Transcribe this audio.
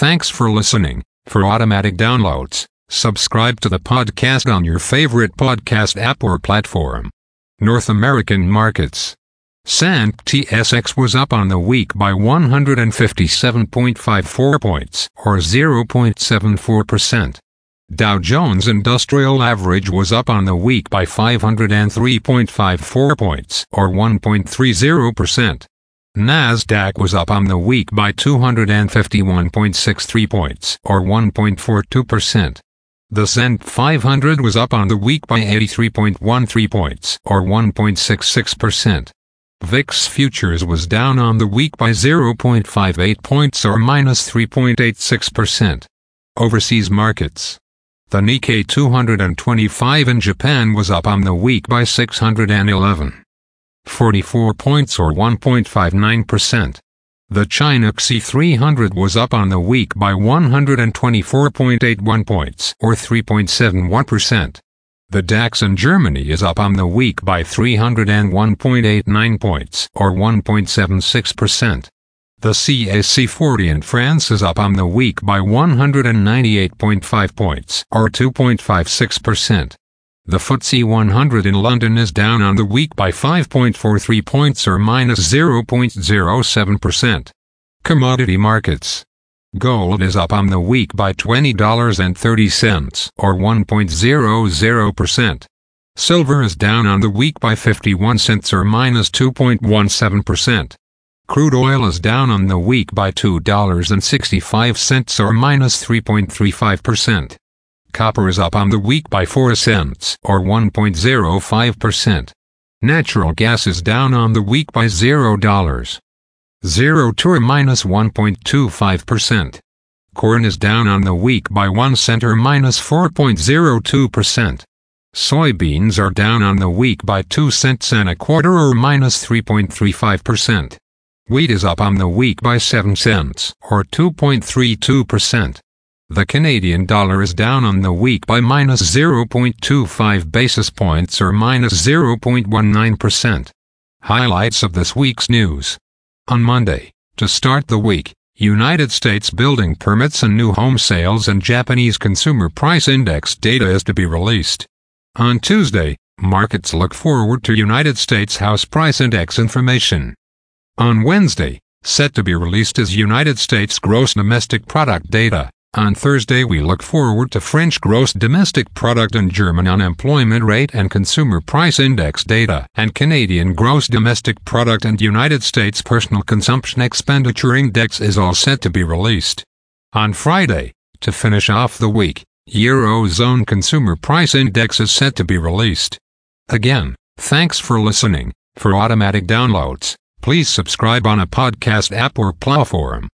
Thanks for listening. For automatic downloads, subscribe to the podcast on your favorite podcast app or platform. North American markets. S&P TSX was up on the week by 157.54 points, or 0.74%. Dow Jones Industrial Average was up on the week by 503.54 points, or 1.30%. Nasdaq was up on the week by 251.63 points, or 1.42%. The S&P 500 was up on the week by 83.13 points, or 1.66%. VIX futures was down on the week by 0.58 points or minus 3.86%. Overseas markets. The Nikkei 225 in Japan was up on the week by 611. 44 points or 1.59%. The China CSI 300 was up on the week by 124.81 points or 3.71%. The DAX in Germany is up on the week by 301.89 points or 1.76%. The CAC 40 in France is up on the week by 198.5 points or 2.56%. The FTSE 100 in London is down on the week by 5.43 points or minus 0.07%. Commodity markets. Gold is up on the week by $20.30 or 1.00%. Silver is down on the week by 51 cents or minus 2.17%. Crude oil is down on the week by $2.65 or minus 3.35%. Copper is up on the week by 4 cents or 1.05%. Natural gas is down on the week by $0. 0 to or minus 1.25%. Corn is down on the week by 1 cent or minus 4.02%. Soybeans are down on the week by 2 cents and a quarter or minus 3.35%. Wheat is up on the week by 7 cents or 2.32%. The Canadian dollar is down on the week by minus 0.25 basis points or minus 0.19%. Highlights of this week's news. On Monday, to start the week, United States building permits and new home sales and Japanese consumer price index data is to be released. On Tuesday, markets look forward to United States house price index information. On Wednesday, set to be released is United States gross domestic product data. On Thursday, we look forward to French gross domestic product and German unemployment rate and consumer price index data, and Canadian gross domestic product and United States personal consumption expenditure index is all set to be released. On Friday, to finish off the week, Eurozone consumer price index is set to be released. Again, thanks for listening. For automatic downloads, please subscribe on a podcast app or platform.